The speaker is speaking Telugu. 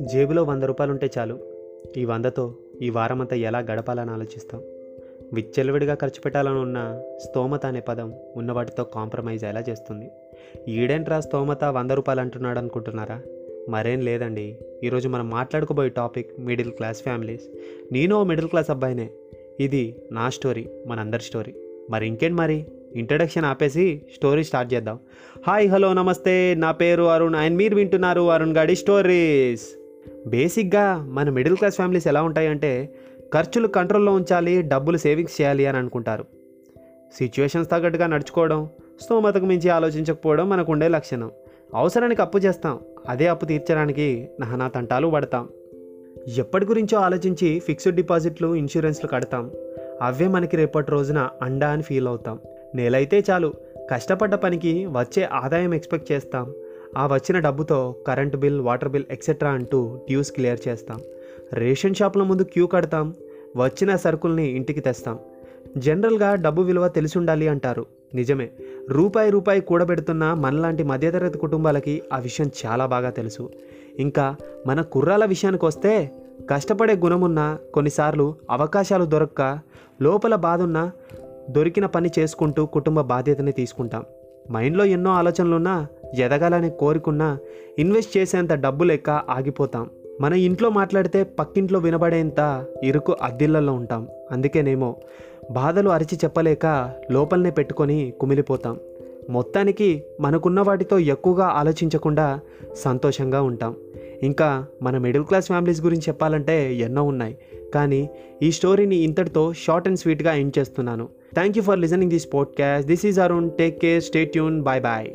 జేబులో వంద రూపాయలు ఉంటే చాలు. ఈ వందతో ఈ వారమంతా ఎలా గడపాలని ఆలోచిస్తాం? విచ్చలవిడిగా ఖర్చు పెట్టాలని ఉన్న స్తోమత అనే పదం ఉన్న వాటితో కాంప్రమైజ్ ఎలా చేస్తుంది. ఈడేంట్రా స్తోమత వంద రూపాయలు అంటున్నాడు అనుకుంటున్నారా? మరేం లేదండి. ఈరోజు మనం మాట్లాడుకోబోయే టాపిక్ మిడిల్ క్లాస్ ఫ్యామిలీస్. నేను ఓ మిడిల్ క్లాస్ అబ్బాయినే. ఇది నా స్టోరీ మనందరి స్టోరీ. మరి ఇంకేంటి మరి? ఇంట్రడక్షన్ ఆపేసి స్టోరీ స్టార్ట్ చేద్దాం. హాయ్ హలో నమస్తే. నా పేరు అరుణ్ అండ్ మీరు వింటున్నారు అరుణ్ గాడి స్టోరీస్. బేసిక్గా మన మిడిల్ క్లాస్ ఫ్యామిలీస్ ఎలా ఉంటాయంటే ఖర్చులు కంట్రోల్లో ఉంచాలి డబ్బులు సేవింగ్స్ చేయాలి అని అనుకుంటారు. సిచ్యువేషన్స్ తగ్గట్టుగా నడుచుకోవడం స్తోమతకు మించి ఆలోచించకపోవడం మనకు ఉండే లక్షణం. అవసరానికి అప్పు చేస్తాం అదే అప్పు తీర్చడానికి నానా తంటాలు పడతాం. ఎప్పటి గురించో ఆలోచించి ఫిక్స్డ్ డిపాజిట్లు ఇన్సూరెన్స్లు కడతాం. అవే మనకి రేపటి రోజున అండా అని ఫీల్ అవుతాం. నెలైతే చాలు. కష్టపడ్డ పనికి వచ్చే ఆదాయం ఎక్స్పెక్ట్ చేస్తాం. ఆ వచ్చిన డబ్బుతో current bill water bill etcetera అంటూ డ్యూస్ క్లియర్ చేస్తాం. రేషన్ షాపుల ముందు క్యూ కడతాం. వచ్చిన సరుకుల్ని ఇంటికి తెస్తాం. జనరల్గా డబ్బు విలువ తెలిసి ఉండాలి అంటారు. నిజమే. రూపాయి రూపాయి కూడబెడుతున్న మనలాంటి మధ్యతరగతి కుటుంబాలకి ఆ విషయం చాలా బాగా తెలుసు. ఇంకా మన కుర్రాల విషయానికి వస్తే కష్టపడే గుణమున్న కొన్నిసార్లు అవకాశాలు దొరక్క లోపల బాధున్నా దొరికిన పని చేసుకుంటూ కుటుంబ బాధ్యతని తీసుకుంటాం. మైండ్లో ఎన్నో ఆలోచనలున్నా ఎదగాలని కోరుకున్నా ఇన్వెస్ట్ చేసేంత డబ్బు లెక్క ఆగిపోతాం. మన ఇంట్లో మాట్లాడితే పక్కింట్లో వినబడేంత ఇరుకు అద్దిళ్ళలో ఉంటాం. అందుకేనేమో బాధలు అరిచి చెప్పలేక లోపలనే పెట్టుకొని కుమిలిపోతాం. మొత్తానికి మనకున్న వాటితో ఎక్కువగా ఆలోచించకుండా సంతోషంగా ఉంటాం. ఇంకా మన మిడిల్ క్లాస్ ఫ్యామిలీస్ గురించి చెప్పాలంటే ఎన్నో ఉన్నాయి. కానీ ఈ స్టోరీని ఇంతటితో షార్ట్ అండ్ స్వీట్గా ఎండ్ చేస్తున్నాను. Thank you for listening this podcast this is Arun take care stay tuned bye bye